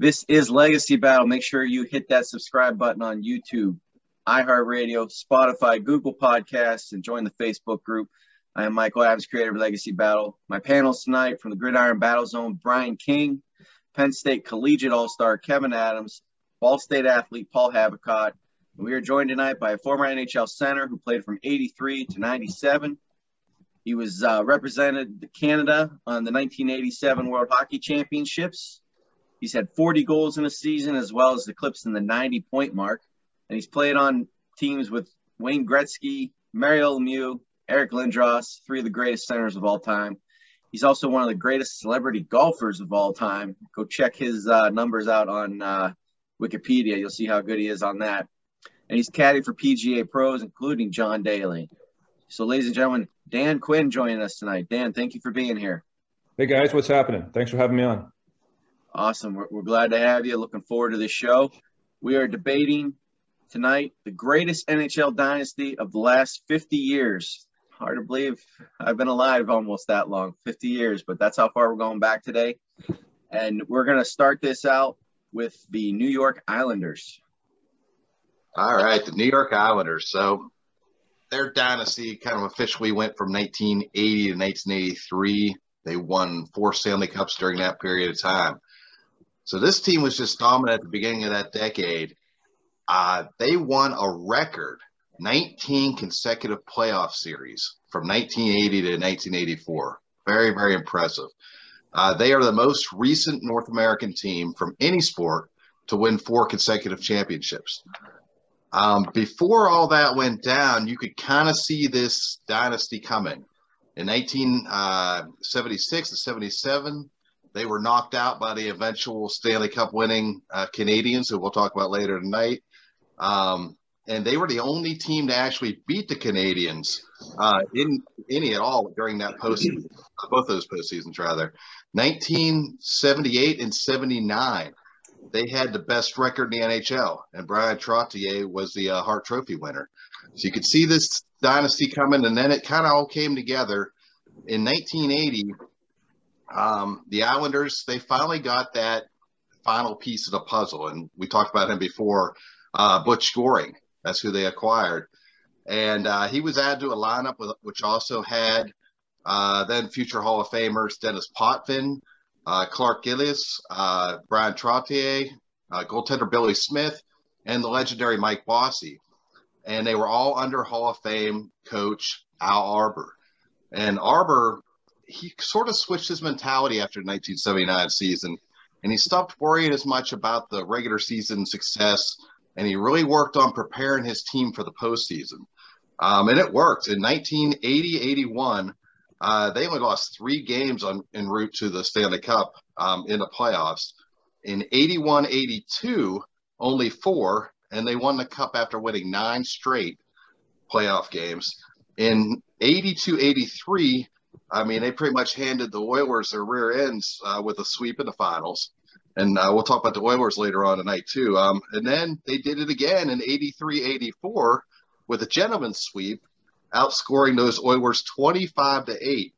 This is Legacy Battle. Make sure you hit that subscribe button on YouTube, iHeartRadio, Spotify, Google Podcasts, and join the Facebook group. I am Michael Adams, creator of Legacy Battle. My panels tonight from the Gridiron Battle Zone, Brian King, Penn State Collegiate All-Star Kevin Adams, Ball State athlete Paul Habicott. We are joined tonight by a former NHL center who played from 83 to 97. He was uh, represented Canada on the 1987 World Hockey Championships He's had 40 goals in a season as well as eclipsing the 90 point mark. And he's played on teams with Wayne Gretzky, Mario Lemieux, Eric Lindros, three of the greatest centers of all time. He's also one of the greatest celebrity golfers of all time. Go check his uh, numbers out on uh, Wikipedia. You'll see how good he is on that. And he's caddy for PGA pros, including John Daly. So, ladies and gentlemen, Dan Quinn joining us tonight. Dan, thank you for being here. Hey guys, what's happening? Thanks for having me on. Awesome. We're, we're glad to have you. Looking forward to this show. We are debating tonight the greatest NHL dynasty of the last 50 years. Hard to believe I've been alive almost that long 50 years, but that's how far we're going back today. And we're going to start this out with the New York Islanders. All right, the New York Islanders. So their dynasty kind of officially went from 1980 to 1983. They won four Stanley Cups during that period of time. So this team was just dominant at the beginning of that decade. Uh, they won a record 19 consecutive playoff series from 1980 to 1984. Very, very impressive. Uh, they are the most recent North American team from any sport to win four consecutive championships. Um, before all that went down, you could kind of see this dynasty coming. In 1976 uh, to 77, they were knocked out by the eventual Stanley Cup winning uh, Canadiens, who we'll talk about later tonight. Um, and they were the only team to actually beat the Canadians uh, in any at all during that postseason, both those postseasons rather. 1978 and 79, they had the best record in the NHL, and Bryan Trottier was the uh, Hart Trophy winner. So you could see this dynasty coming, and then it kind of all came together. In 1980, um, the Islanders, they finally got that final piece of the puzzle. And we talked about him before, uh, Butch Goring. That's who they acquired. And uh, he was added to a lineup with, which also had uh, then future Hall of Famers Denis Potvin, uh, Clark Gillies, uh, Bryan Trottier, uh, goaltender Billy Smith, and the legendary Mike Bossy. And they were all under Hall of Fame coach Al Arbour. And Arbour he sort of switched his mentality after the 1979 season, and he stopped worrying as much about the regular season success, and he really worked on preparing his team for the postseason. Um, and it worked. In 1980-81, uh, they only lost three games on en route to the Stanley Cup um, in the playoffs. In 81-82, only four, and they won the cup after winning nine straight playoff games. In 82-83, I mean, they pretty much handed the Oilers their rear ends uh, with a sweep in the finals. And uh, we'll talk about the Oilers later on tonight, too. Um, and then they did it again in 83 84 with a gentleman's sweep, outscoring those Oilers 25 to 8.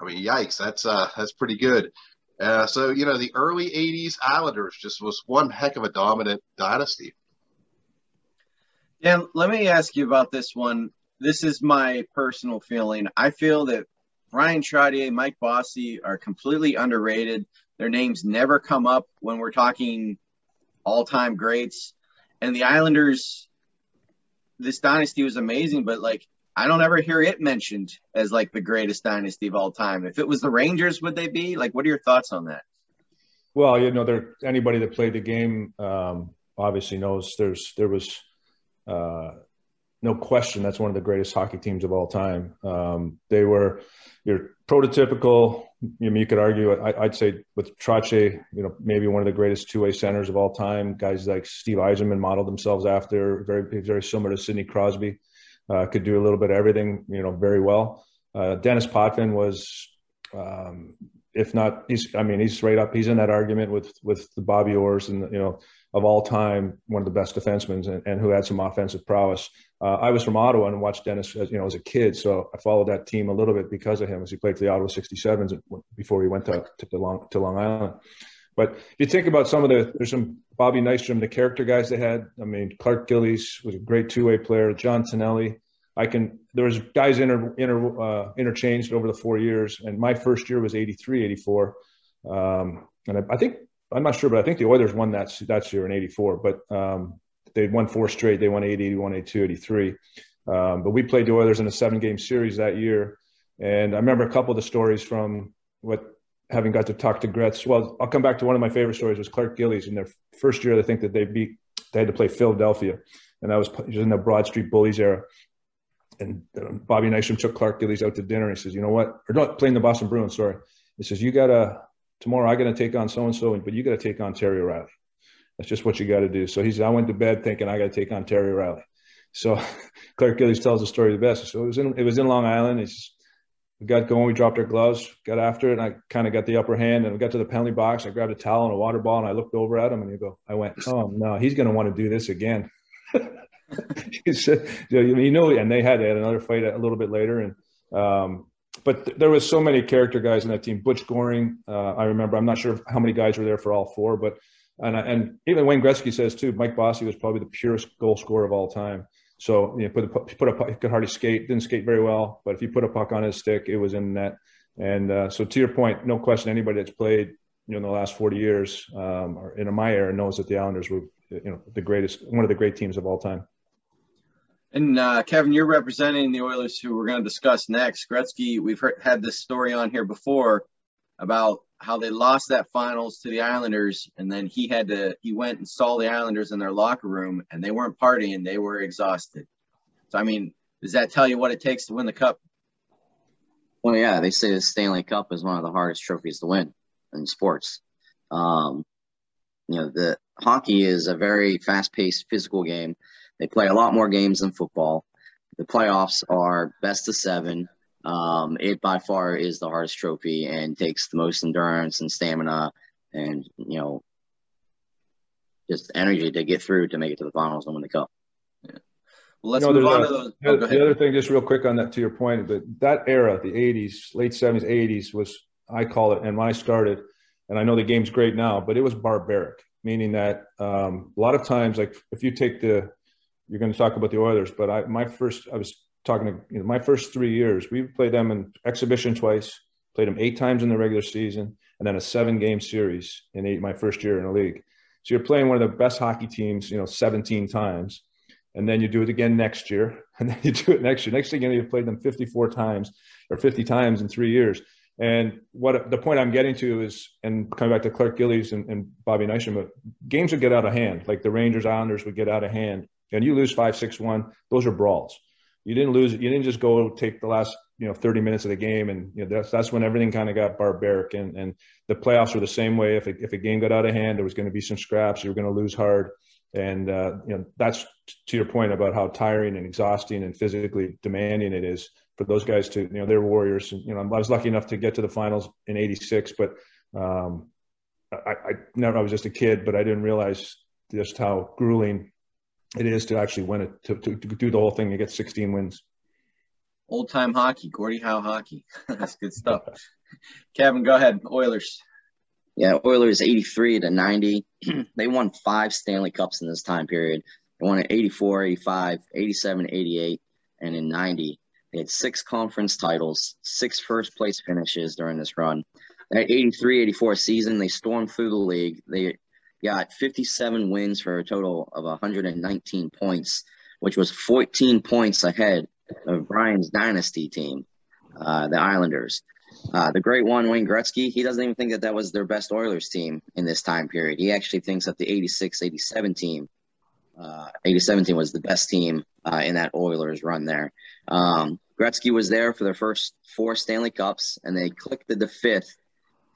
I mean, yikes, that's, uh, that's pretty good. Uh, so, you know, the early 80s Islanders just was one heck of a dominant dynasty. Dan, let me ask you about this one. This is my personal feeling. I feel that Bryan Trottier, Mike Bossy are completely underrated. Their names never come up when we're talking all-time greats. And the Islanders, this dynasty was amazing, but like I don't ever hear it mentioned as like the greatest dynasty of all time. If it was the Rangers, would they be? Like, what are your thoughts on that? Well, you know, there anybody that played the game um, obviously knows there's there was uh, no question that's one of the greatest hockey teams of all time. Um, they were your prototypical. You, know, you could argue. I, would say with Trottier, you know, maybe one of the greatest two-way centers of all time. Guys like Steve Yzerman modeled themselves after. Very very similar to Sidney Crosby. Uh, could do a little bit of everything, you know, very well. Uh, Denis Potvin was, um, if not, he's. I mean, he's right up. He's in that argument with with the Bobby Orrs and you know of all time, one of the best defensemen and, and who had some offensive prowess. Uh, I was from Ottawa and watched Denis, as, you know, as a kid, so I followed that team a little bit because of him, as he played for the Ottawa 67s before he went to to, Long, to Long Island. But if you think about some of the, there's some Bobby Nystrom, the character guys they had. I mean, Clark Gillies was a great two-way player. John Tonelli. I can. There was guys inter, inter uh, interchanged over the four years, and my first year was 83, 84. Um, and I, I, think I'm not sure, but I think the Oilers won that that year in '84. But um, they won four straight. They won 80, 81, 82, 83. Um, but we played the Oilers in a seven-game series that year, and I remember a couple of the stories from what having got to talk to Gretz. Well, I'll come back to one of my favorite stories was Clark Gillies in their first year. I think that they beat they had to play Philadelphia, and that was, in the Broad Street Bullies era. And uh, Bobby Nystrom took Clark Gillies out to dinner. And he says, "You know what? Or not playing the Boston Bruins. Sorry." He says, "You gotta tomorrow. I got to take on so and so, but you got to take on Terry O'Reilly. That's just what you got to do." So he said, "I went to bed thinking I got to take on Terry Riley. So Clark Gillies tells the story the best. So it was in it was in Long Island. He's we got going. We dropped our gloves, got after it, and I kind of got the upper hand. And we got to the penalty box. I grabbed a towel and a water ball, and I looked over at him, and he go, I went, "Oh no, he's going to want to do this again." he said, you know, and they had, they had another fight a little bit later, and um, but th- there was so many character guys in that team. Butch Goring, uh, I remember. I'm not sure how many guys were there for all four, but and and even Wayne Gretzky says too. Mike Bossy was probably the purest goal scorer of all time. So you know, put a, put a he could hardly skate, didn't skate very well, but if you put a puck on his stick, it was in net. And uh, so to your point, no question, anybody that's played you know in the last 40 years um, or in my era knows that the Islanders were you know the greatest, one of the great teams of all time. And uh, Kevin, you're representing the Oilers, who we're going to discuss next. Gretzky, we've heard, had this story on here before about how they lost that finals to the Islanders, and then he had to he went and saw the Islanders in their locker room, and they weren't partying; they were exhausted. So, I mean, does that tell you what it takes to win the cup? Well, yeah, they say the Stanley Cup is one of the hardest trophies to win in sports. Um, you know, the hockey is a very fast-paced, physical game they play a lot more games than football. The playoffs are best of seven. Um, it by far is the hardest trophy and takes the most endurance and stamina and, you know, just energy to get through to make it to the finals and win the cup. Yeah. Well, let's you know, move on a, to those. Oh, the, the other thing, just real quick on that, to your point, but that era, the 80s, late 70s, 80s, was, I call it, and when I started, and I know the game's great now, but it was barbaric, meaning that um, a lot of times, like if you take the you're going to talk about the Oilers, but I my first I was talking to you know my first three years we played them in exhibition twice, played them eight times in the regular season, and then a seven game series in eight my first year in the league. So you're playing one of the best hockey teams, you know, 17 times, and then you do it again next year, and then you do it next year. Next thing you know, you've played them 54 times or 50 times in three years. And what the point I'm getting to is, and coming back to Clark Gillies and, and Bobby Nystrom, games would get out of hand. Like the Rangers Islanders would get out of hand and you lose five, six, one, those are brawls. You didn't lose. You didn't just go take the last you know 30 minutes of the game, and you know that's that's when everything kind of got barbaric. And and the playoffs were the same way. If a, if a game got out of hand, there was going to be some scraps. You were going to lose hard, and uh, you know that's to your point about how tiring and exhausting and physically demanding it is for those guys to you know they're warriors. And, you know I was lucky enough to get to the finals in '86, but um, I, I I was just a kid, but I didn't realize just how grueling it is to actually win it to, to, to do the whole thing and get 16 wins. Old time hockey, Gordie Howe hockey. That's good stuff. Kevin, go ahead. Oilers. Yeah, Oilers 83 to 90. they won five Stanley Cups in this time period. They won in 84, 85, 87, 88, and in 90. They had six conference titles, six first place finishes during this run. That 83 84 season, they stormed through the league. They got 57 wins for a total of 119 points, which was 14 points ahead of Brian's dynasty team, uh, the Islanders. Uh, the great one, Wayne Gretzky, he doesn't even think that that was their best Oilers team in this time period. He actually thinks that the 86 87 team, uh, 87 team was the best team uh, in that Oilers run there. Um, Gretzky was there for their first four Stanley Cups, and they clicked the fifth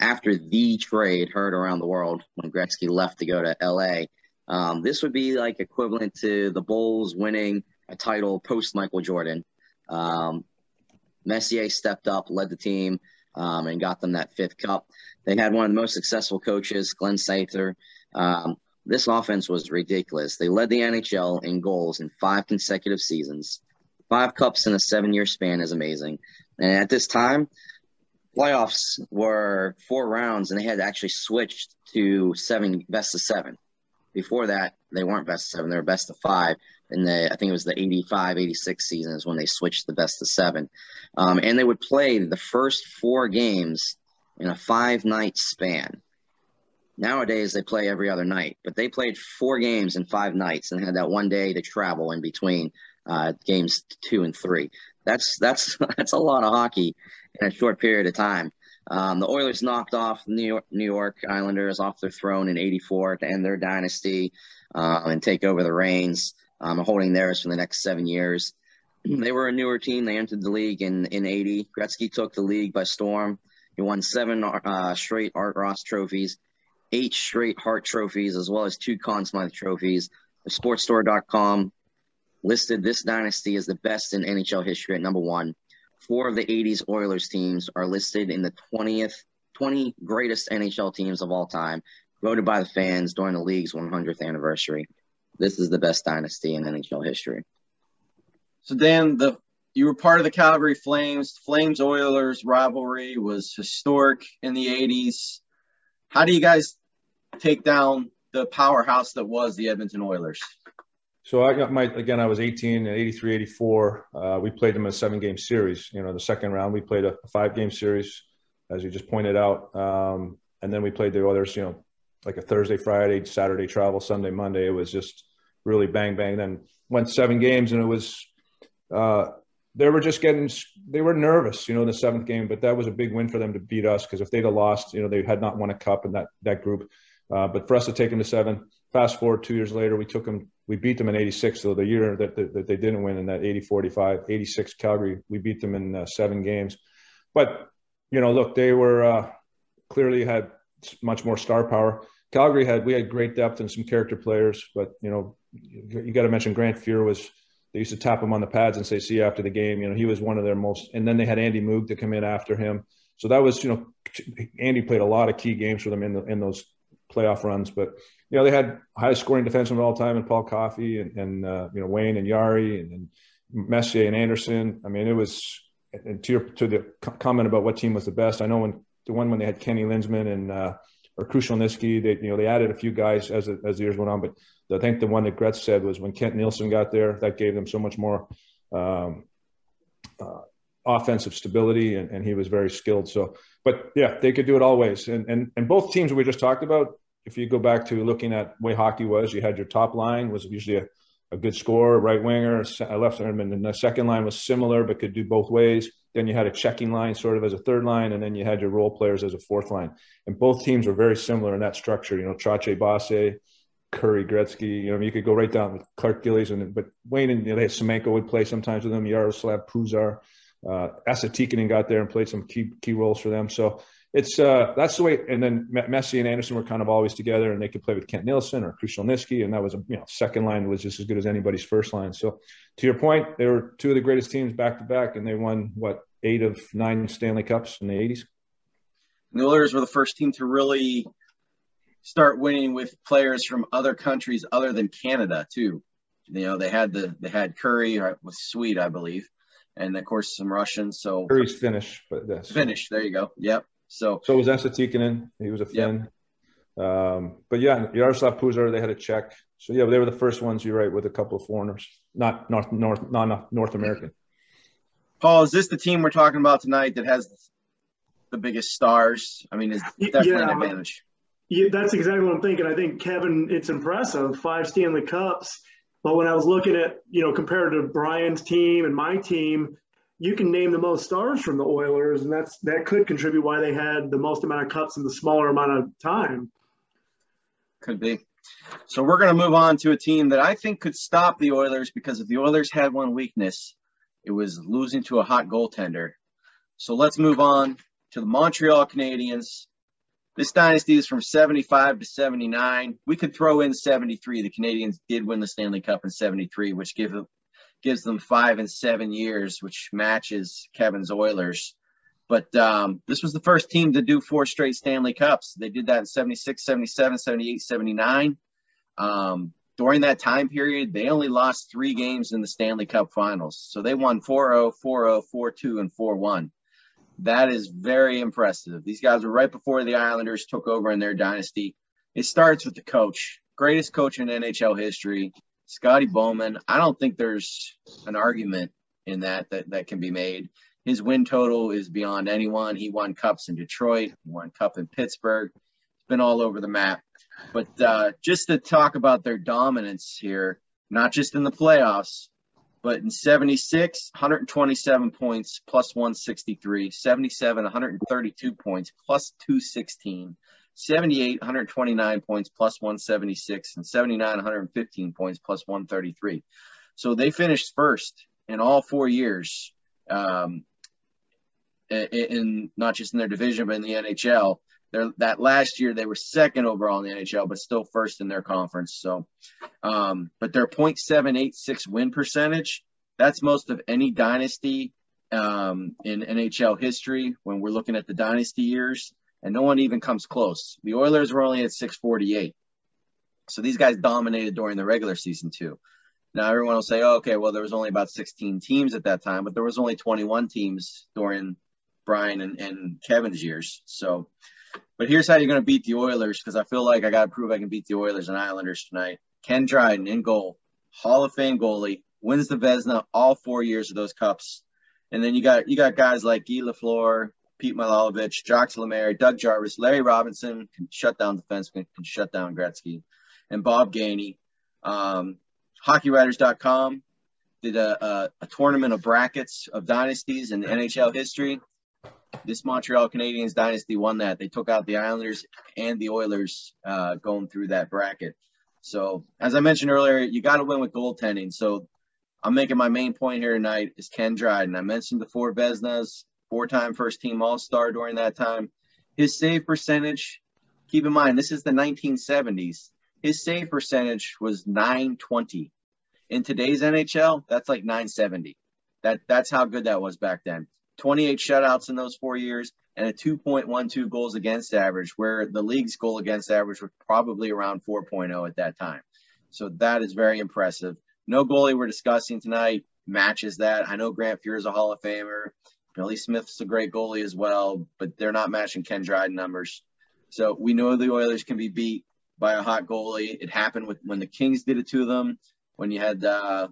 after the trade heard around the world when Gretzky left to go to LA. Um, this would be like equivalent to the Bulls winning a title post Michael Jordan. Um, Messier stepped up, led the team, um, and got them that fifth cup. They had one of the most successful coaches, Glenn Sather. Um, this offense was ridiculous. They led the NHL in goals in five consecutive seasons. Five cups in a seven year span is amazing. And at this time, playoffs were four rounds and they had actually switched to seven best of seven. Before that, they weren't best of seven, they were best of five. And the I think it was the 85, 86 season is when they switched the best of seven. Um, and they would play the first four games in a five night span. Nowadays, they play every other night, but they played four games in five nights and had that one day to travel in between uh, games two and three. That's that's that's a lot of hockey in a short period of time. Um, the Oilers knocked off New York, New York Islanders off their throne in '84 to end their dynasty uh, and take over the reins, um, holding theirs for the next seven years. They were a newer team. They entered the league in in '80. Gretzky took the league by storm. He won seven uh, straight Art Ross trophies, eight straight Hart trophies, as well as two Conn Smythe trophies. The Sportster.com listed this dynasty as the best in NHL history at number one. Four of the 80s Oilers teams are listed in the 20th 20 greatest NHL teams of all time, voted by the fans during the league's 100th anniversary. This is the best dynasty in NHL history. So Dan, the you were part of the Calgary Flames. Flames Oilers rivalry was historic in the 80s. How do you guys take down the powerhouse that was the Edmonton Oilers? So I got my again. I was 18 and 83, 84. Uh, we played them a seven-game series. You know, the second round we played a, a five-game series, as you just pointed out, um, and then we played the others. You know, like a Thursday, Friday, Saturday travel, Sunday, Monday. It was just really bang bang. Then went seven games, and it was uh, they were just getting they were nervous. You know, in the seventh game, but that was a big win for them to beat us because if they'd have lost, you know, they had not won a cup in that that group. Uh, but for us to take them to seven, fast forward two years later, we took them we beat them in 86. So the year that, that, that they didn't win in that 80 45, 86 Calgary, we beat them in uh, seven games. But, you know, look, they were uh, clearly had much more star power. Calgary had, we had great depth and some character players, but, you know, you, you got to mention Grant Fuhr was, they used to tap him on the pads and say, see you after the game. You know, he was one of their most, and then they had Andy Moog to come in after him. So that was, you know, Andy played a lot of key games for them in the, in those playoff runs, but you know, they had highest scoring defenseman of all time in Paul Coffey and, and uh, you know, Wayne and Jari and, and, Messier and Anderson. I mean, it was, and to your, to the comment about what team was the best, I know when the one when they had Kenny Linseman and, uh, or Krushelnyski, they, you know, they added a few guys as, as the years went on, but I think the one that Gretz said was when Kent Nilsson got there, that gave them so much more, um, uh, offensive stability and, and, he was very skilled. So, but yeah, they could do it always. And, and, and both teams we just talked about, if you go back to looking at way hockey was, you had your top line was usually a, a good scorer, right winger, a left and then the second line was similar but could do both ways. Then you had a checking line sort of as a third line, and then you had your role players as a fourth line. And both teams were very similar in that structure. You know, Trottier, Bossy, Kurri Gretzky. You know, you could go right down with Clark Gillies, and but Wayne and you know, they had Semenko would play sometimes with them. Jaroslav Pouzar, uh, Esa Tikkanen got there and played some key key roles for them. So it's uh, that's the way. And then Messier and Anderson were kind of always together, and they could play with Kent Nilsson or Krushelnyski, and that was a you know second line was just as good as anybody's first line. So to your point, they were two of the greatest teams back to back, and they won what eight of nine Stanley Cups in the '80s. The Oilers were the first team to really start winning with players from other countries other than Canada too. You know, they had the they had Kurri uh, with Swede, I believe, and of course some Russians. So Kurri's Finnish, but yes, Finnish. There you go. Yep. So so was Esa Tikkanen. He was a Finn. Yep. Um, but yeah, Jaroslav Pouzar, they had a check. So yeah, they were the first ones. You're right, with a couple of foreigners, not North North non North American. Paul, is this the team we're talking about tonight that has the biggest stars? I mean, is definitely yeah, an advantage. Yeah, that's exactly what I'm thinking. I think Kevin, it's impressive, five Stanley Cups. But when I was looking at, you know, compared to Brian's team and my team, you can name the most stars from the Oilers, and that's that could contribute why they had the most amount of cups in the smaller amount of time. Could be. So we're going to move on to a team that I think could stop the Oilers because if the Oilers had one weakness, it was losing to a hot goaltender. So let's move on to the Montreal Canadiens. This dynasty is from 75 to 79. We could throw in 73. The Canadiens did win the Stanley Cup in 73, which give, gives them five and seven years, which matches Kevin's Oilers. But um, this was the first team to do four straight Stanley Cups. They did that in 76, 77, 78, 79. Um, during that time period, they only lost three games in the Stanley Cup finals. So they won 4 0, 4 0, 4 2, and 4 1. That is very impressive. These guys were right before the Islanders took over in their dynasty. It starts with the coach, greatest coach in NHL history, Scotty Bowman. I don't think there's an argument in that that, that can be made. His win total is beyond anyone. He won cups in Detroit, won cup in Pittsburgh. It's been all over the map. But uh, just to talk about their dominance here, not just in the playoffs, but in 76, 127 points plus 163, 77, 132 points plus 216, 78, 129 points plus 176, and 79, 115 points plus 133. So they finished first in all four years, um, in, in not just in their division, but in the NHL. They're, that last year they were second overall in the NHL, but still first in their conference. So, um, but their .786 win percentage, that's most of any dynasty um, in NHL history when we're looking at the dynasty years, and no one even comes close. The Oilers were only at 648. So these guys dominated during the regular season too. Now everyone will say, oh, okay, well there was only about 16 teams at that time, but there was only 21 teams during Brian and, and Kevin's years. So but here's how you're going to beat the Oilers because I feel like I got to prove I can beat the Oilers and Islanders tonight. Ken Dryden in goal, Hall of Fame goalie, wins the Vezina all four years of those cups. And then you got you got guys like Guy Lafleur, Pete Mahovlich, Jacques Lemaire, Doug Jarvis, Larry Robinson can shut down defensemen, can shut down Gretzky, and Bob Gainey. Um, HockeyWriters.com did a, a, a tournament of brackets of dynasties in NHL history this Montreal Canadiens dynasty won that. They took out the Islanders and the Oilers uh, going through that bracket. So, as I mentioned earlier, you got to win with goaltending. So, I'm making my main point here tonight is Ken Dryden. I mentioned the four Vezinas, four-time first-team All-Star during that time. His save percentage, keep in mind, this is the 1970s. His save percentage was 920. In today's NHL, that's like 970. That that's how good that was back then. 28 shutouts in those four years, and a 2.12 goals against average, where the league's goal against average was probably around 4.0 at that time. So that is very impressive. No goalie we're discussing tonight matches that. I know Grant Fuhr is a Hall of Famer. Billy Smith's a great goalie as well, but they're not matching Ken Dryden numbers. So we know the Oilers can be beat by a hot goalie. It happened with when the Kings did it to them. When you had uh,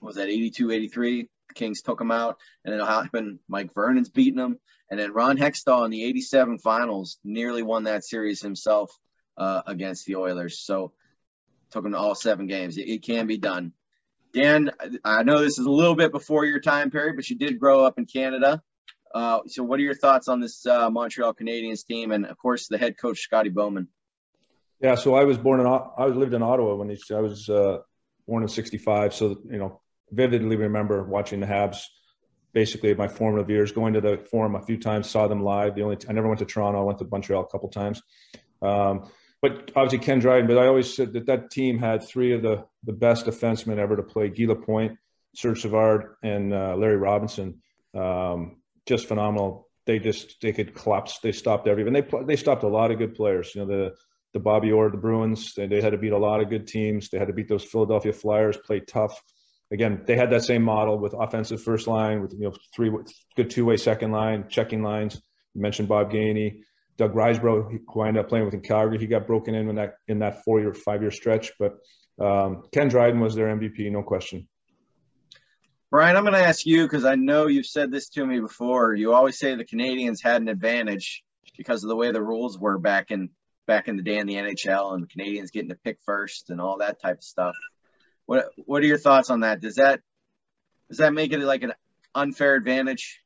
was that 82, 83? The Kings took them out, and it happened. Mike Vernon's beating them, and then Ron Hextall in the '87 Finals nearly won that series himself uh, against the Oilers. So took them to all seven games. It, it, can be done. Dan, I know this is a little bit before your time period, but you did grow up in Canada. Uh, so, what are your thoughts on this uh, Montreal Canadiens team, and of course the head coach Scotty Bowman? Yeah, so I was born in I was lived in Ottawa when he, I was uh, born in '65. So you know, vividly remember watching the Habs basically my formative years, going to the forum a few times, saw them live. The only I never went to Toronto, I went to Montreal a couple times. Um, but obviously Ken Dryden. But I always said that that team had three of the the best defensemen ever to play: Guy Lapointe, Serge Savard, and uh, Larry Robinson. Um, just phenomenal. They just they could collapse. They stopped everything. They they stopped a lot of good players. You know the the Bobby Orr, the Bruins. They, they had to beat a lot of good teams. They had to beat those Philadelphia Flyers. Play tough again, they had that same model with offensive first line, with you know three good two way second line, checking lines. You mentioned Bob Gainey, Doug Risebrough, who I ended up playing with in Calgary, he got broken in in that in that four year, five year stretch. But um, Ken Dryden was their MVP, no question. Brian, I'm going to ask you because I know you've said this to me before. You always say the Canadians had an advantage because of the way the rules were back in back in the day in the NHL, and the Canadians getting to pick first and all that type of stuff. What What are your thoughts on that? Does that does that make it like an unfair advantage?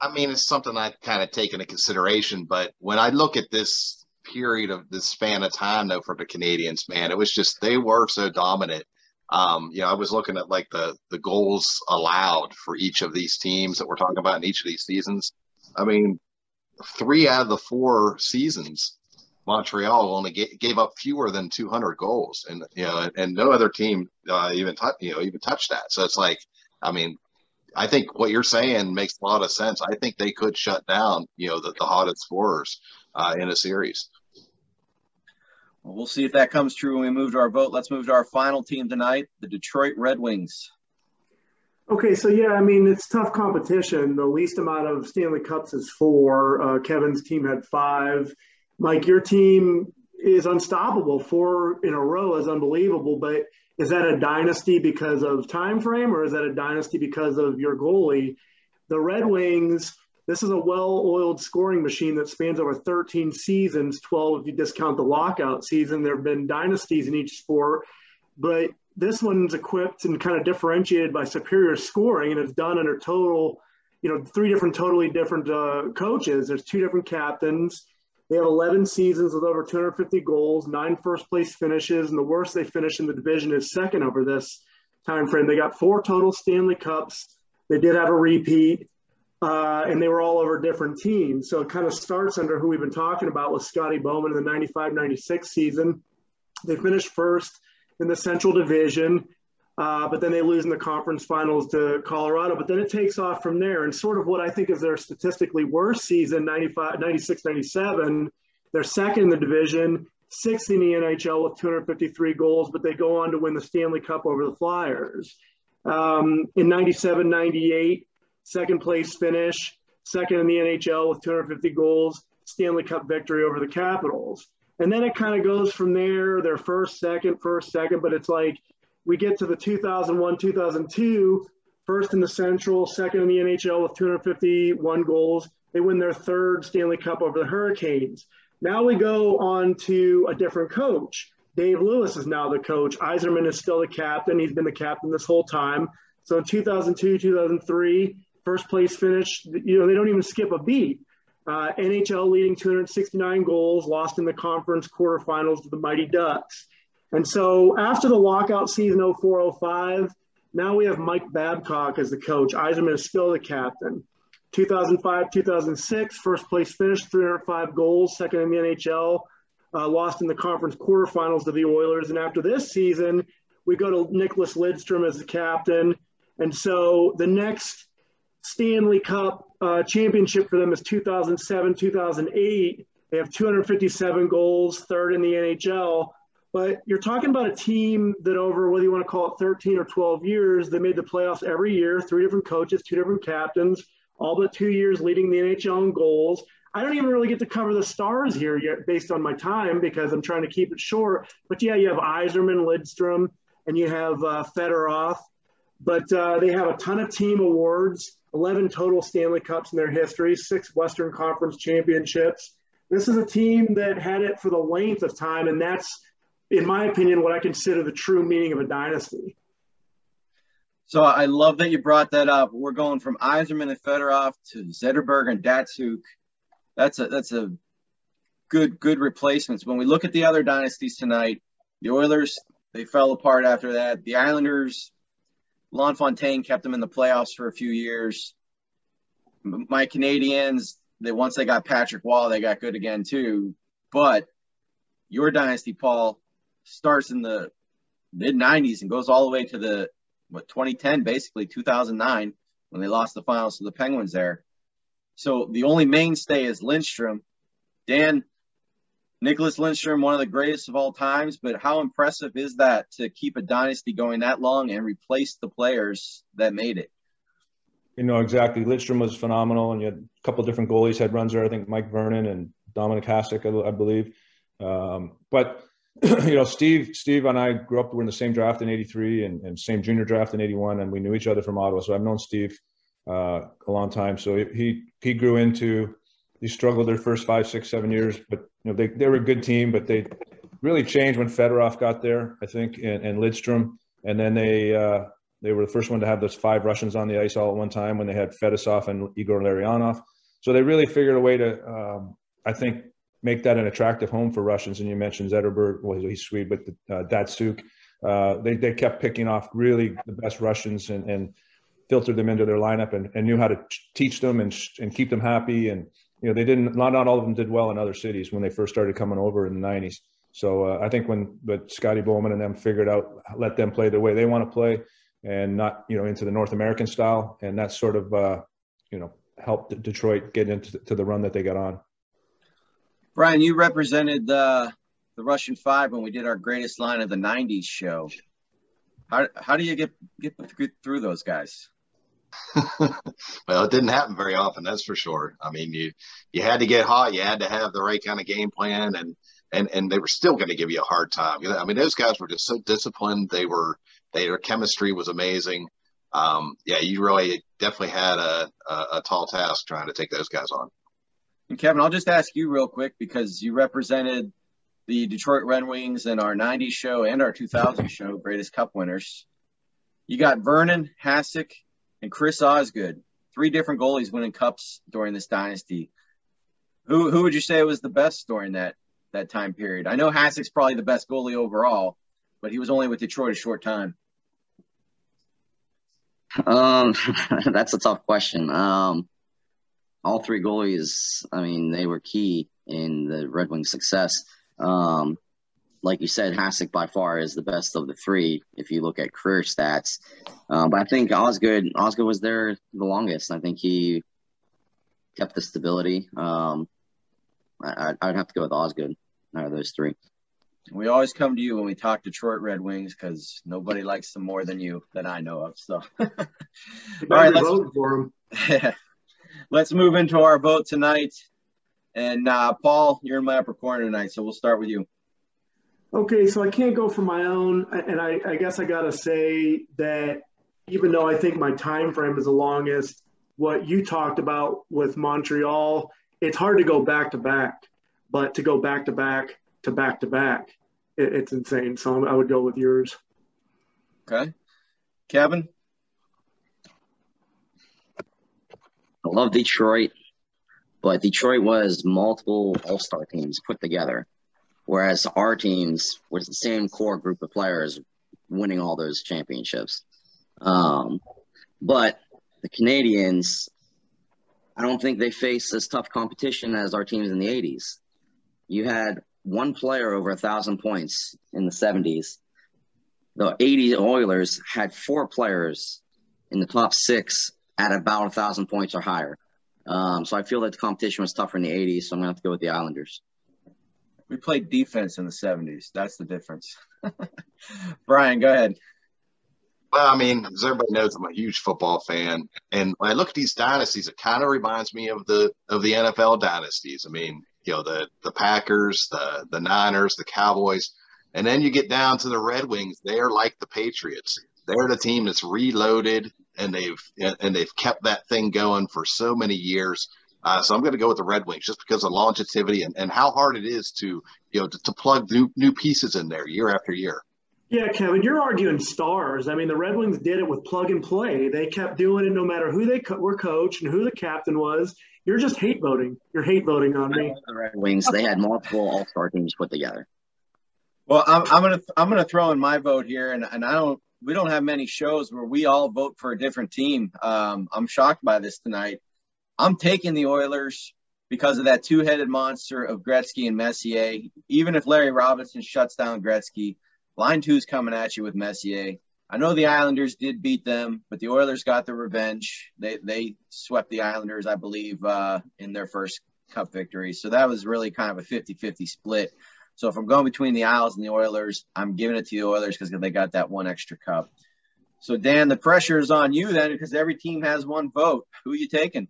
I mean, it's something I kind of take into consideration, but when I look at this period of this span of time, though, for the Canadians, man, it was just they were so dominant. Um, you know, I was looking at like the the goals allowed for each of these teams that we're talking about in each of these seasons. I mean, three out of the four seasons, Montreal only gave, gave up fewer than 200 goals, and you know, and no other team uh, even touch, you know even touched that. So it's like, I mean, I think what you're saying makes a lot of sense. I think they could shut down, you know, the, the hottest scorers uh, in a series. Well, we'll see if that comes true when we move to our vote. Let's move to our final team tonight, the Detroit Red Wings. Okay, so yeah, I mean it's tough competition. The least amount of Stanley Cups is four. Uh, Kevin's team had five. Mike, your team is unstoppable. Four in a row is unbelievable. But is that a dynasty because of time frame, or is that a dynasty because of your goalie? The Red Wings. This is a well-oiled scoring machine that spans over 13 seasons, 12 if you discount the lockout season. There have been dynasties in each sport, but this one's equipped and kind of differentiated by superior scoring, and it's done under total, you know, three different totally different uh, coaches. There's two different captains. They have 11 seasons with over 250 goals, nine first place finishes, and the worst they finished in the division is second over this time frame. They got four total Stanley Cups. They did have a repeat, uh, and they were all over different teams. So it kind of starts under who we've been talking about with Scotty Bowman in the 95 96 season. They finished first in the Central Division, uh, but then they lose in the conference finals to Colorado. But then it takes off from there. And sort of what I think is their statistically worst season, 95, 96, 97, they're second in the division, sixth in the NHL with 253 goals, but they go on to win the Stanley Cup over the Flyers. Um, in 97, 98, second place finish, second in the NHL with 250 goals, Stanley Cup victory over the Capitals. And then it kind of goes from there. They're first, second, first, second, but it's like we get to the 2001, 2002, first in the Central, second in the NHL with 251 goals. They win their third Stanley Cup over the Hurricanes. Now we go on to a different coach. Dave Lewis is now the coach. Yzerman is still the captain. He's been the captain this whole time. So in 2002, 2003, first place finish, you know, they don't even skip a beat. Uh, NHL leading 269 goals, lost in the conference quarterfinals to the Mighty Ducks. And so after the lockout season 0405, now we have Mike Babcock as the coach. Yzerman is still the captain. 2005 2006, first place finish, 305 goals, second in the NHL, uh, lost in the conference quarterfinals to the Oilers. And after this season, we go to Nicklas Lidstrom as the captain. And so the next Stanley Cup uh, championship for them is 2007, 2008. They have 257 goals, third in the NHL. But you're talking about a team that over whether you want to call it 13 or 12 years, they made the playoffs every year, three different coaches, two different captains, all but two years leading the NHL in goals. I don't even really get to cover the stars here yet based on my time because I'm trying to keep it short. But yeah, you have Yzerman, Lidstrom, and you have uh, Fedorov. But uh, they have a ton of team awards. 11 total Stanley Cups in their history, six Western Conference championships. This is a team that had it for the length of time, and that's, in my opinion, what I consider the true meaning of a dynasty. So I love that you brought that up. We're going from Yzerman and Fedorov to Zetterberg and Datsyuk. That's a that's a good good replacements. When we look at the other dynasties tonight, the Oilers they fell apart after that. The Islanders LaFontaine kept them in the playoffs for a few years. My Canadians, they once they got Patrick Roy, they got good again too. But your dynasty, Paul, starts in the mid '90s and goes all the way to the what 2010, basically 2009, when they lost the finals to the Penguins there. So the only mainstay is Lindstrom. Dan, Nicklas Lindstrom, one of the greatest of all times, but how impressive is that to keep a dynasty going that long and replace the players that made it? you know exactly. Lidstrom was phenomenal, and you had a couple different goalies had runs there. I think Mike Vernon and Dominik Hasek, I, I believe. Um, but you know, Steve, Steve and I grew up. We're in the same draft in '83 and, and same junior draft in '81, and we knew each other from Ottawa. So I've known Steve uh, a long time. So he he grew into. He struggled their first five, six, seven years, but you know they they were a good team, but they really changed when Fedorov got there, I think, and, and Lidstrom, and then they uh, they were the first one to have those five Russians on the ice all at one time when they had Fetisov and Igor Larionov. So they really figured a way to, um, I think, make that an attractive home for Russians. And you mentioned Zetterberg, well, he's Swede, but uh, Datsyuk. Uh, they, they kept picking off really the best Russians and, and filtered them into their lineup and, and knew how to teach them and, and keep them happy. And, you know, they didn't, not, not all of them did well in other cities when they first started coming over in the 90s. So uh, I think when but Scotty Bowman and them figured out, let them play the way they want to play and not, you know, into the North American style. And that sort of, uh, you know, helped Detroit get into to the run that they got on. Brian, you represented uh, the Russian Five when we did our greatest line of the '90s show. How how do you get get through those guys? well, it didn't happen very often, that's for sure. I mean, you you had to get hot, you had to have the right kind of game plan, and and and they were still going to give you a hard time. I mean, those guys were just so disciplined. They were their chemistry was amazing. Um, yeah, you really definitely had a, a, a tall task trying to take those guys on. And Kevin, I'll just ask you real quick because you represented the Detroit Red Wings in our 90s show and our 2000 show, Greatest Cup Winners. You got Vernon, Hasek, and Chris Osgood, three different goalies winning cups during this dynasty. Who who would you say was the best during that that time period? I know Hasek's probably the best goalie overall, but he was only with Detroit a short time. Um, that's a tough question. Um, all three goalies, I mean, they were key in the Red Wings' success. Um, like you said, Hasek by far is the best of the three if you look at career stats. Um, but I think Osgood, Osgood was there the longest. I think he kept the stability. Um, I, would have to go with Osgood out of those three. We always come to you when we talk Detroit Red Wings because nobody likes them more than you that I know of. So, all right, let's, for them. let's move into our vote tonight. And uh, Paul, you're in my upper corner tonight, so we'll start with you. Okay, so I can't go for my own, and I, I guess I gotta say that even though I think my time frame is the longest, what you talked about with Montreal, it's hard to go back to back, but to go back to back to back to back, it, it's insane. So I would go with yours. Okay, Kevin. I love Detroit, but Detroit was multiple All Star teams put together, whereas our teams was the same core group of players winning all those championships. Um, but the Canadians, I don't think they faced as tough competition as our teams in the 80s. You had one player over a thousand points in the 70s. The 80 Oilers had four players in the top six at about a thousand points or higher. Um, so I feel that the competition was tougher in the 80s, so I'm gonna have to go with the Islanders. We played defense in the 70s. That's the difference. Brian, go ahead. Well, I mean, as everybody knows, I'm a huge football fan, and when I look at these dynasties, it kind of reminds me of the of the NFL dynasties. I mean, you know, the the Packers, the the Niners, the Cowboys, and then you get down to the Red Wings. They're like the Patriots. They're the team that's reloaded and they've and they've kept that thing going for so many years. Uh, so I'm going to go with the Red Wings just because of longevity and, and how hard it is to you know to, to plug new new pieces in there year after year. Yeah, Kevin, you're arguing stars. I mean, the Red Wings did it with plug and play. They kept doing it no matter who they co- were coached and who the captain was. You're just hate voting. You're hate voting on me. The Red Wings, they had multiple All Star teams put together. Well, I'm, I'm gonna I'm gonna throw in my vote here, and, and I don't we don't have many shows where we all vote for a different team. Um, I'm shocked by this tonight. I'm taking the Oilers because of that two-headed monster of Gretzky and Messier. Even if Larry Robinson shuts down Gretzky, line two's coming at you with Messier. I know the Islanders did beat them, but the Oilers got the revenge. They they swept the Islanders, I believe, uh, in their first cup victory. So that was really kind of a 50-50 split. So if I'm going between the Isles and the Oilers, I'm giving it to the Oilers because they got that one extra cup. So Dan, the pressure is on you then because every team has one vote. Who are you taking?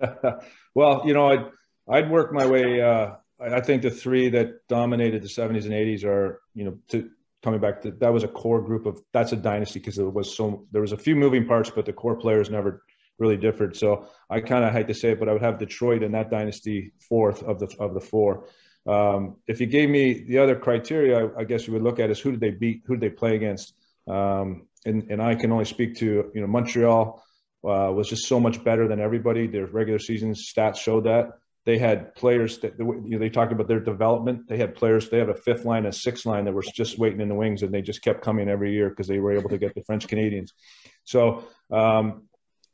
well, you know, I'd I'd work my way. Uh, I think the three that dominated the 70s and 80s are, you know, to, coming back to that was a core group of that's a dynasty because there was so there was a few moving parts, but the core players never really differed. So I kind of hate to say it, but I would have Detroit in that dynasty fourth of the of the four. Um, if you gave me the other criteria, I, I, guess you would look at is who did they beat, who did they play against, um, and and I can only speak to you know Montreal uh, was just so much better than everybody. Their regular season stats showed that they had players that you know, they talked about their development. They had players. They have a fifth line, a sixth line that were just waiting in the wings, and they just kept coming every year because they were able to get the French Canadians. So, um,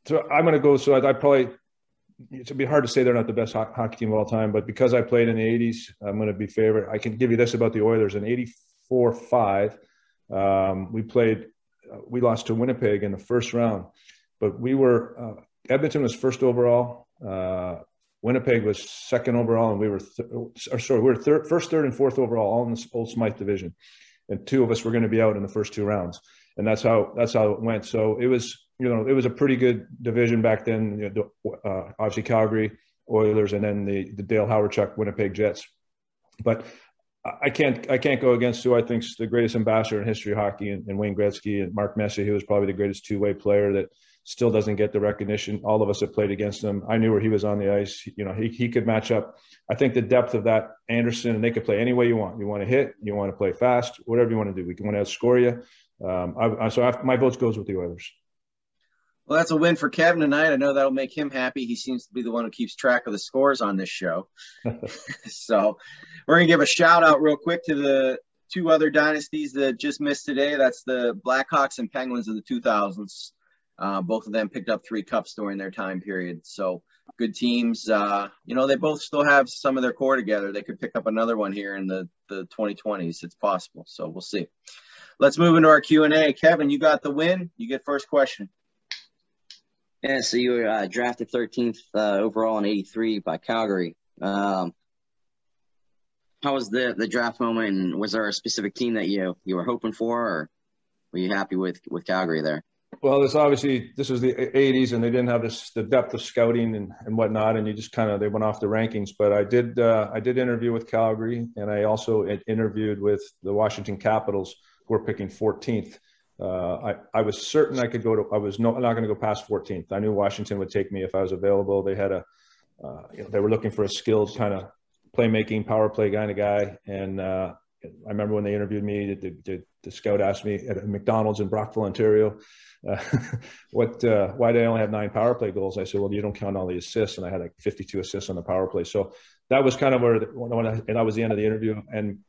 so I'm going to go. So I, I probably it'd be hard to say they're not the best hockey team of all time, but because I played in the '80s, I'm going to be favorite. I can give you this about the Oilers in '84-5. Um, we played, uh, we lost to Winnipeg in the first round, but we were uh, Edmonton was first overall. Uh, Winnipeg was second overall, and we were th- or sorry, we were first, third, and fourth overall, all in the old Smythe division, and two of us were going to be out in the first two rounds, and that's how that's how it went. So it was you know it was a pretty good division back then. You know, uh, obviously Calgary Oilers, and then the the Dale Hawerchuk Winnipeg Jets, but. I can't I can't go against who I think's the greatest ambassador in history of hockey and, and Wayne Gretzky and Mark Messier, who was probably the greatest two way player that still doesn't get the recognition. All of us have played against him. I knew where he was on the ice. You know, he, he could match up. I think the depth of that Anderson, and they could play any way you want. You want to hit, you want to play fast, whatever you want to do. We can want to outscore you. Um, I, I, so I, my vote goes with the Oilers. Well, that's a win for Kevin tonight. I know that'll make him happy. He seems to be the one who keeps track of the scores on this show. so we're going to give a shout out real quick to the two other dynasties that just missed today. That's the Blackhawks and Penguins of the 2000s. Uh, both of them picked up three cups during their time period. So good teams. Uh, you know, they both still have some of their core together. They could pick up another one here in the, the 2020s. It's possible. So we'll see. Let's move into our Q&A. Kevin, you got the win. You get first question. Yeah, so you were uh, drafted 13th uh, overall in 83 by Calgary. Um, how was the, the draft moment and was there a specific team that you, you were hoping for or were you happy with, with Calgary there? Well, this obviously this was the '80s, and they didn't have this the depth of scouting and, and whatnot, and you just kind of they went off the rankings. But I did uh, I did interview with Calgary, and I also interviewed with the Washington Capitals, who were picking 14th. Uh, I I was certain I could go to I was no, not going to go past 14th. I knew Washington would take me if I was available. They had a uh, you know, they were looking for a skilled kind of playmaking power play kind of guy, and uh, I remember when they interviewed me, the, the, the scout asked me at McDonald's in Brockville, Ontario uh, what uh, why did I only have nine power play goals? I said, well, you don't count all the assists, and I had like 52 assists on the power play. So that was kind of where, the, when I, and that was the end of the interview. And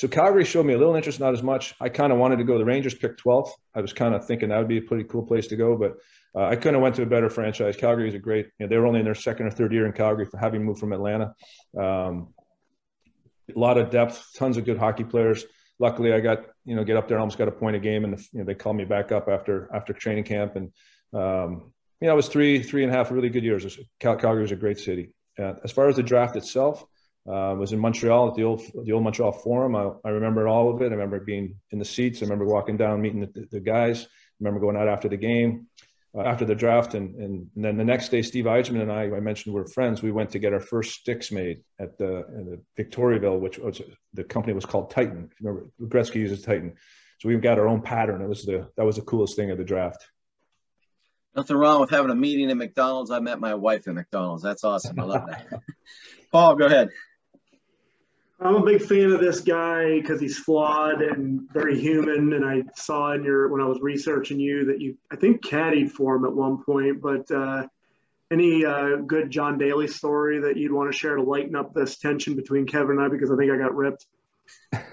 so Calgary showed me a little interest, not as much. I kind of wanted to go. The Rangers picked 12th. I was kind of thinking that would be a pretty cool place to go, but uh, I couldn't have went to a better franchise. Calgary is a great. You know, they were only in their second or third year in Calgary for having moved from Atlanta. Um, a lot of depth, tons of good hockey players luckily I got you know get up there almost got a point a game and the, you know, they called me back up after after training camp and um, you know it was three three and a half really good years. Cal- Calgary was a great city. Uh, as far as the draft itself, uh, was in Montreal at the old the old Montreal Forum. I, I, remember all of it. I remember being in the seats. I remember walking down, meeting the, the guys. I remember going out after the game uh, after the draft. And, and, and, then the next day, Steve Yzerman and I, I mentioned we're friends. We went to get our first sticks made at the, the Victoriaville, which was the company was called Titan. Remember, Gretzky uses Titan. So we got our own pattern. It was the that was the coolest thing of the draft. Nothing wrong with having a meeting at McDonald's. I met my wife at McDonald's. That's awesome. I love that. Paul, go ahead. I'm a big fan of this guy because he's flawed and very human. And I saw in your when I was researching you that you I think caddied for him at one point. But uh, any uh, good John Daly story that you'd want to share to lighten up this tension between Kevin and I because I think I got ripped.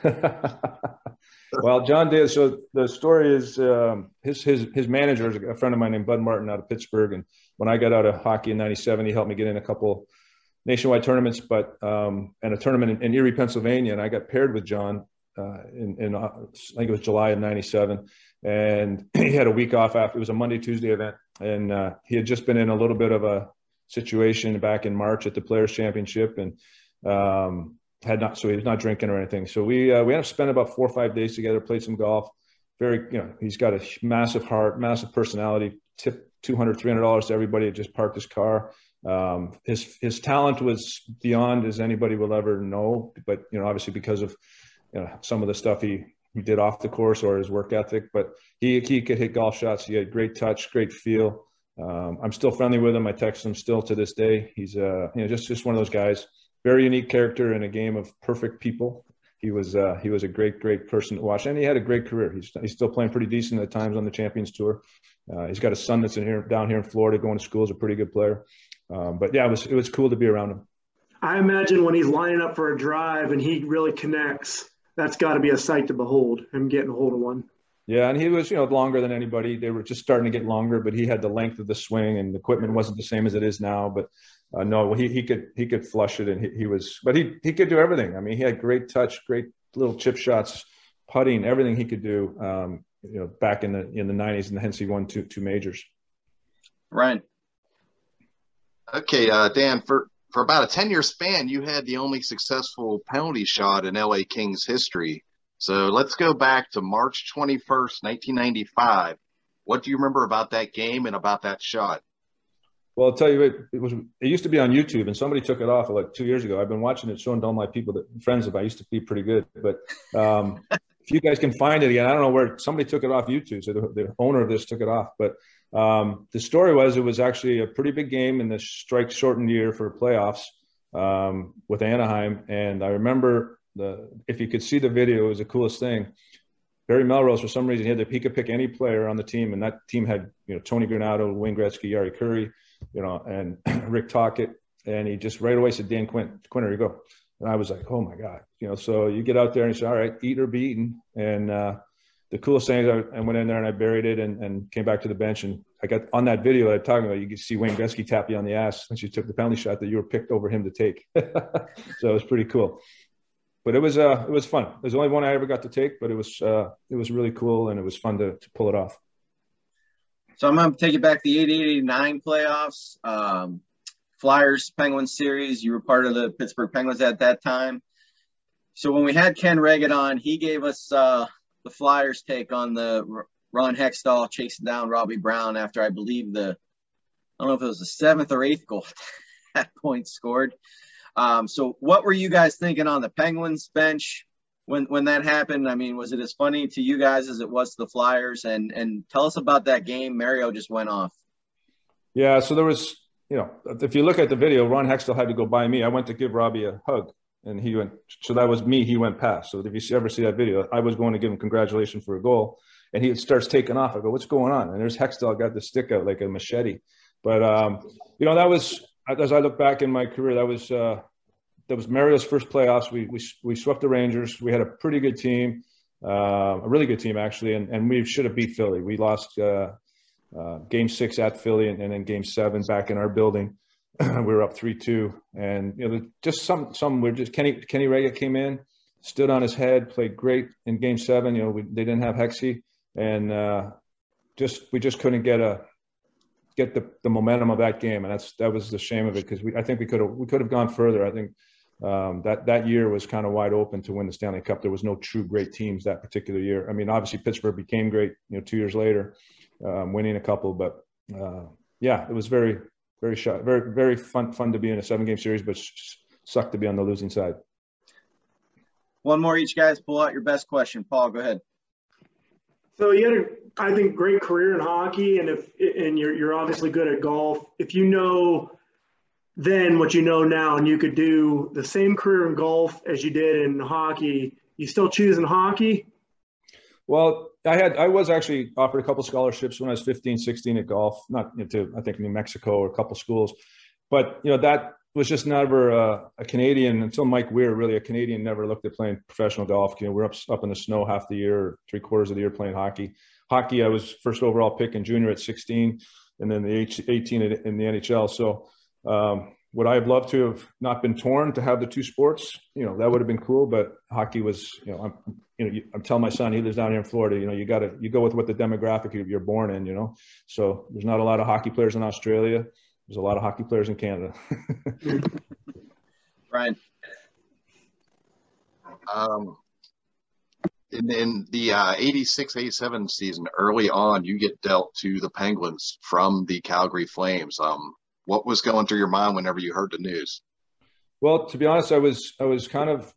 well, John Daly. So the story is um, his his his manager is a friend of mine named Bud Martin out of Pittsburgh, and when I got out of hockey in '97, he helped me get in a couple nationwide tournaments, but um, and a tournament in, in, Erie, Pennsylvania, and I got paired with John uh, in, in uh, I think it was July of '97, and he had a week off after it was a Monday Tuesday event, and uh, he had just been in a little bit of a situation back in March at the Players Championship, and um, had not so he was not drinking or anything. So we uh, we ended up spending about four or five days together, played some golf. very, you know, he's got a massive heart, massive personality. Tip 200 $300 to everybody that just parked his car. Um, his his talent was beyond as anybody will ever know, but you know, obviously because of you know some of the stuff he he did off the course or his work ethic, but he he could hit golf shots. He had great touch, great feel. Um, I'm still friendly with him. I text him still to this day. He's uh, you know just just one of those guys. Very unique character in a game of perfect people. He was uh, he was a great great person to watch, and he had a great career. He's he's still playing pretty decent at times on the Champions Tour. Uh, he's got a son that's in here down here in Florida going to school. Is a pretty good player. Um, but yeah, it was it was cool to be around him. I imagine when he's lining up for a drive and he really connects, that's got to be a sight to behold. Him getting a hold of one. Yeah, and he was you know longer than anybody. They were just starting to get longer, but he had the length of the swing, and the equipment wasn't the same as it is now. But uh, no, he he could he could flush it, and he, he was, but he he could do everything. I mean, he had great touch, great little chip shots, putting, everything he could do. Um, you know, back in the in the '90s, and hence he won two two majors. Ryan. Okay, uh, Dan, for, for about a 10 year span, you had the only successful penalty shot in LA Kings history. So let's go back to March 21st, 1995. What do you remember about that game and about that shot? Well, I'll tell you, it, it was. It used to be on YouTube, and somebody took it off like two years ago. I've been watching it, showing to all my people that friends of I used to be pretty good. But um, if you guys can find it again, I don't know where somebody took it off YouTube. So the, the owner of this took it off. But um, the story was it was actually a pretty big game in the strike shortened year for playoffs um, with Anaheim. And I remember the if you could see the video, it was the coolest thing. Barry Melrose, for some reason, he had the he could pick any player on the team, and that team had you know Tony Granato, Wayne Gretzky, Jari Kurri, you know, and Rick Tocchet, and he just right away said, "Dan Quinn, here you go." And I was like, "Oh my god!" You know, so you get out there and you say, "All right, eat or be eaten," and uh, the coolest thing is I, went in there and I buried it and, and came back to the bench and I got on that video that I'm talking about. You can see Wayne Gretzky tap you on the ass when you took the penalty shot that you were picked over him to take. so it was pretty cool. But it was uh it was fun. It was the only one I ever got to take, but it was uh it was really cool and it was fun to, to pull it off. So I'm gonna take it back the 88-89 playoffs. Um, Flyers Penguins series. You were part of the Pittsburgh Penguins at that time. So when we had Ken Wregget on, he gave us uh, the Flyers take on the Ron Hextall chasing down Robbie Brown after I believe the I don't know if it was the seventh or eighth goal at point scored. Um, so what were you guys thinking on the Penguins bench when when that happened? I mean, was it as funny to you guys as it was to the Flyers? And and tell us about that game. Mario just went off. Yeah, so there was, you know, if you look at the video, Ron Hextall had to go by me. I went to give Robbie a hug and he went. So that was me. He went past. So if you ever see that video, I was going to give him congratulations for a goal, and he starts taking off. I go, "What's going on?" And there's Hextall got the stick out like a machete. But um, you know, that was as I look back in my career, that was uh, that was Mario's first playoffs. We we we swept the Rangers. We had a pretty good team, uh, a really good team actually, and and we should have beat Philly. We lost. Uh, uh, game six at Philly and, and then game seven back in our building. we were up three two, and you know just some some were just Kenny Kenny Wregget came in, stood on his head, played great in Game Seven. You know we, they didn't have Hexy, and uh, just we just couldn't get a get the, the momentum of that game, and that's that was the shame of it because we I think we could have we could have gone further. I think um, that that year was kind of wide open to win the Stanley Cup. There was no true great teams that particular year. I mean, obviously Pittsburgh became great, you know, two years later, um, winning a couple, but uh, yeah, it was very very shot, very very fun fun to be in a seven game series, but sucked to be on the losing side. One more each, guys. Pull out your best question. Paul, go ahead. So you had a, I think, great career in hockey, and if and you're you're obviously good at golf. If you know then what you know now, and you could do the same career in golf as you did in hockey, you still choosing hockey? Well, I had I was actually offered a couple scholarships when I was 15, 16 at golf, not to I think New Mexico or a couple schools, but you know that was just never a, a, Canadian until Mike Weir. Really, a Canadian never looked at playing professional golf. You know, we're up up in the snow half the year, three quarters of the year playing hockey. Hockey, I was first overall pick in junior at 16, and then the 18 in the NHL. So. Um, would I have loved to have not been torn to have the two sports? You know, that would have been cool. But hockey was, you know, I'm, you know, I'm telling my son he lives down here in Florida. You know, you got to you go with what the demographic you're born in. You know, so there's not a lot of hockey players in Australia. There's a lot of hockey players in Canada. Brian. Um, in, in the uh, 86 87 season, early on, you get dealt to the Penguins from the Calgary Flames. Um, what was going through your mind whenever you heard the news? Well, to be honest, I was I was kind of,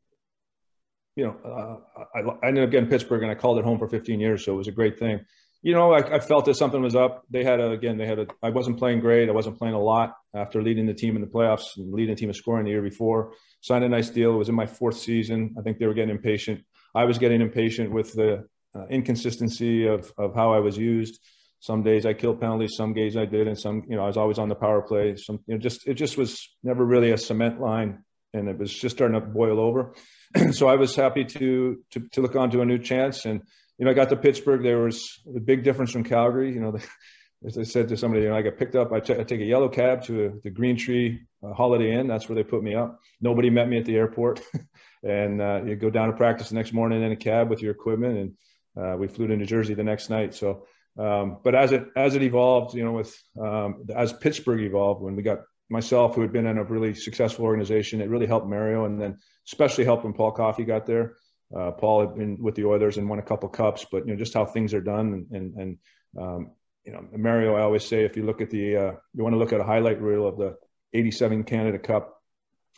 you know, uh, I, I ended up getting Pittsburgh and I called it home for 15 years, so it was a great thing. You know, I, I felt that something was up. They had a, again, they had a. I wasn't playing great. I wasn't playing a lot after leading the team in the playoffs and leading the team in scoring the year before. Signed a nice deal. It was in my fourth season. I think they were getting impatient. I was getting impatient with the uh, inconsistency of of how I was used. Some days I killed penalties, some days I did, and some, you know, I was always on the power play. Some, you know, just it just was never really a cement line, and it was just starting to boil over. so I was happy to to to look on to a new chance, and you know, I got to Pittsburgh. There was a big difference from Calgary. You know, the, as I said to somebody, you know, I got picked up. I, t- I take a yellow cab to a, the Green Tree uh, Holiday Inn. That's where they put me up. Nobody met me at the airport, and uh, you go down to practice the next morning in a cab with your equipment, and uh, we flew to New Jersey the next night. So um, but as it as it evolved, you know, with um, as Pittsburgh evolved, when we got myself, who had been in a really successful organization, it really helped Mario, and then especially helped when Paul Coffey got there. Uh, Paul had been with the Oilers and won a couple cups, but you know just how things are done, and and, and um, you know Mario. I always say if you look at the uh, you want to look at a highlight reel of the '87 Canada Cup.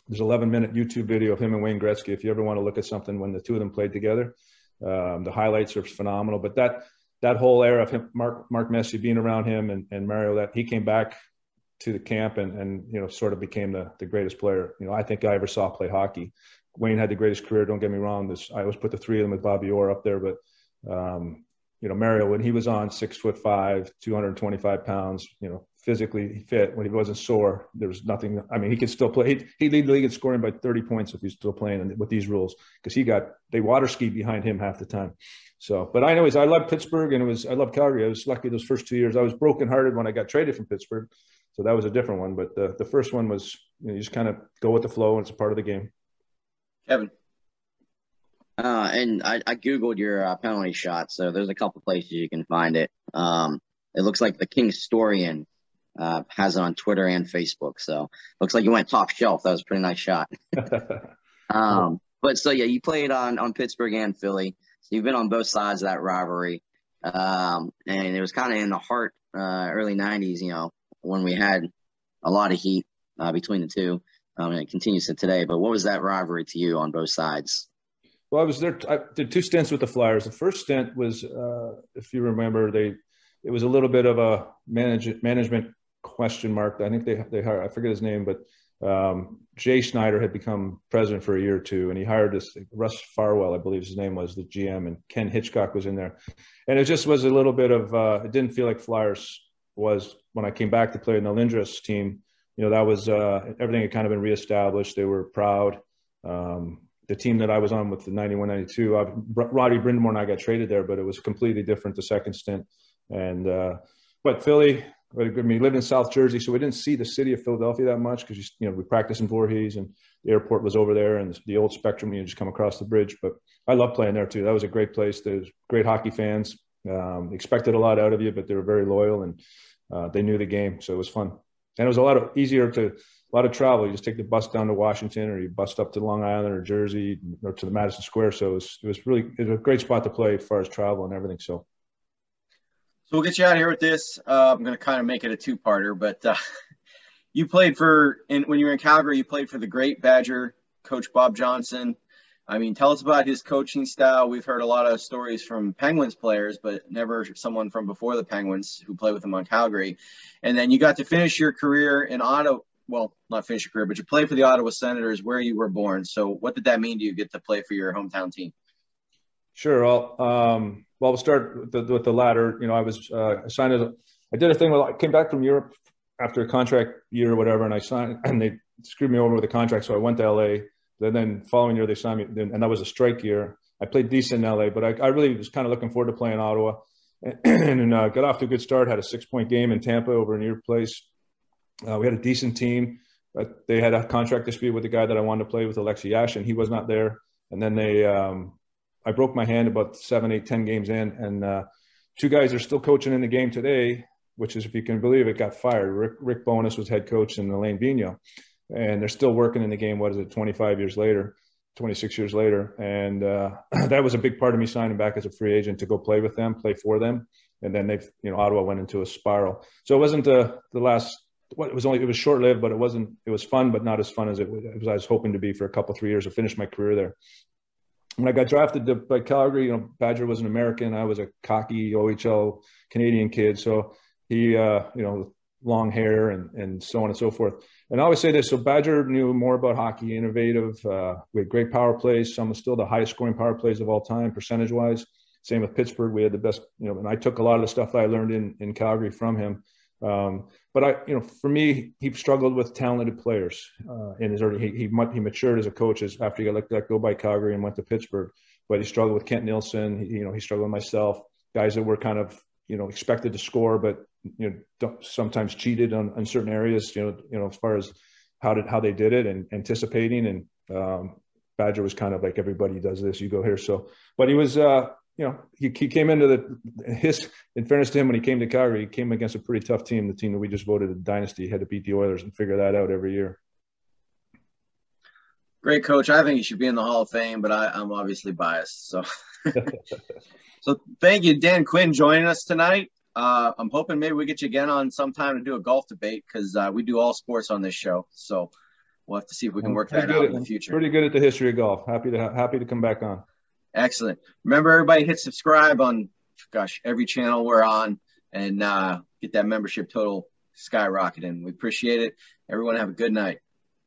There's 11 minute YouTube video of him and Wayne Gretzky. If you ever want to look at something when the two of them played together, um, the highlights are phenomenal. But that that whole era of him, Mark Mark Messier being around him and, and Mario, that he came back to the camp and and you know sort of became the the greatest player. You know, I think I ever saw play hockey. Wayne had the greatest career. Don't get me wrong. This I always put the three of them with Bobby Orr up there, but um, you know Mario when he was on six foot five, two hundred twenty five pounds, you know physically fit when he wasn't sore. There was nothing. I mean, he could still play. He'd, he'd lead the league in scoring by 30 points if he's still playing with these rules because he got they water skied behind him half the time. So, but I know I love Pittsburgh and it was I love Calgary. I was lucky those first two years. I was brokenhearted when I got traded from Pittsburgh, so that was a different one. But the the first one was you, know, you just kind of go with the flow and it's a part of the game. Kevin. Uh, and I, I googled your uh, penalty shot, so there's a couple places you can find it. Um, it looks like the Kingstorian uh, has it on Twitter and Facebook. So looks like you went top shelf. That was a pretty nice shot. um, but so yeah, you played on on Pittsburgh and Philly. So you've been on both sides of that rivalry. Um, and it was kind of in the heart, uh, early '90s. You know, when we had a lot of heat uh, between the two. Um, and it continues to today. But what was that rivalry to you on both sides? Well, I was there. I did two stints with the Flyers. The first stint was, uh, if you remember, they it was a little bit of a manage, management question mark. I think they they hired I forget his name, but um, Jay Snider had become president for a year or two, and he hired this Russ Farwell, I believe his name was the GM, and Ken Hitchcock was in there, and it just was a little bit of uh, it didn't feel like Flyers was when I came back to play in the Lindros team. You know that was uh, everything had kind of been reestablished. They were proud. Um, the team that I was on with the 91 92, uh, Roddy Brind'Amour and I got traded there, but it was completely different the second stint. And, uh, but Philly, I mean, we lived in South Jersey, so we didn't see the city of Philadelphia that much because you know we practiced in Voorhees and the airport was over there, and the old Spectrum you just come across the bridge. But I love playing there too. That was a great place. There's great hockey fans. Um, expected a lot out of you, but they were very loyal and uh, they knew the game, so it was fun. And it was a lot of easier to a lot of travel. You just take the bus down to Washington, or you bust up to Long Island or Jersey, or to the Madison Square. So it was, it was really it was a great spot to play as far as travel and everything. So so we'll get you out of here with this. Uh, I'm going to kind of make it a two-parter, but uh, you played for, in, when you were in Calgary, you played for the great Badger coach Bob Johnson. I mean, tell us about his coaching style. We've heard a lot of stories from Penguins players, but never someone from before the Penguins who played with him on Calgary. And then you got to finish your career in Ottawa. Well, not finish your career, but you played for the Ottawa Senators where you were born. So, what did that mean to you get to play for your hometown team? Sure. Well, um, well, we'll start with the, with the latter. You know, I was uh, signed as a, I did a thing. Well, I came back from Europe after a contract year or whatever, and I signed, and they screwed me over with a contract. So I went to LA. Then, then following year they signed me, and that was a strike year. I played decent in LA, but I, I really was kind of looking forward to playing Ottawa, and, and uh, got off to a good start. Had a six point game in Tampa over in your place. Uh, we had a decent team, but they had a contract dispute with the guy that I wanted to play with, Alexei Yashin. He was not there, and then they um, I broke my hand about seven, eight, ten games in, and uh, two guys are still coaching in the game today, which is, if you can believe it, got fired. Rick, Rick Bowness was head coach and Alain Vigneault, and they're still working in the game. What is it, 25 years later? 26 years later, and uh, that was a big part of me signing back as a free agent to go play with them, play for them, and then they've you know, Ottawa went into a spiral. So it wasn't the the last. It was only it was short lived, but it wasn't. It was fun, but not as fun as it was, I was hoping to be for a couple three years to finish my career there. When I got drafted to, by Calgary, you know, Badger was an American. I was a cocky OHL Canadian kid, so he, uh, you know, long hair and and so on and so forth. And I always say this: so Badger knew more about hockey, innovative. Uh, we had great power plays. Some of still the highest scoring power plays of all time, percentage wise. Same with Pittsburgh. We had the best, you know, and I took a lot of the stuff that I learned in in Calgary from him. Um, but I, you know, for me, he struggled with talented players uh, in his early. He, he he matured as a coach as after he got let, let go by Calgary and went to Pittsburgh. But he struggled with Kent Nilsson. He, you know, he struggled with myself. Guys that were kind of you know expected to score, but you know sometimes cheated on, on certain areas. You know, you know as far as how did how they did it and anticipating and um, Badger was kind of like everybody does this. You go here, so but he was. Uh, you know, he, he came into the his. In fairness to him, when he came to Calgary, he came against a pretty tough team. The team that we just voted a dynasty he had to beat the Oilers and figure that out every year. Great coach. I think he should be in the Hall of Fame, but I, I'm obviously biased. So, so thank you, Dan Quinn, joining us tonight. Uh, I'm hoping maybe we get you again on sometime to do a golf debate because uh, we do all sports on this show. So we'll have to see if we can work that out in the future. Pretty good at the history of golf. Happy to happy to come back on. Excellent. Remember, everybody hit subscribe on, gosh, every channel we're on, and uh, get that membership total skyrocketing. We appreciate it. Everyone have a good night.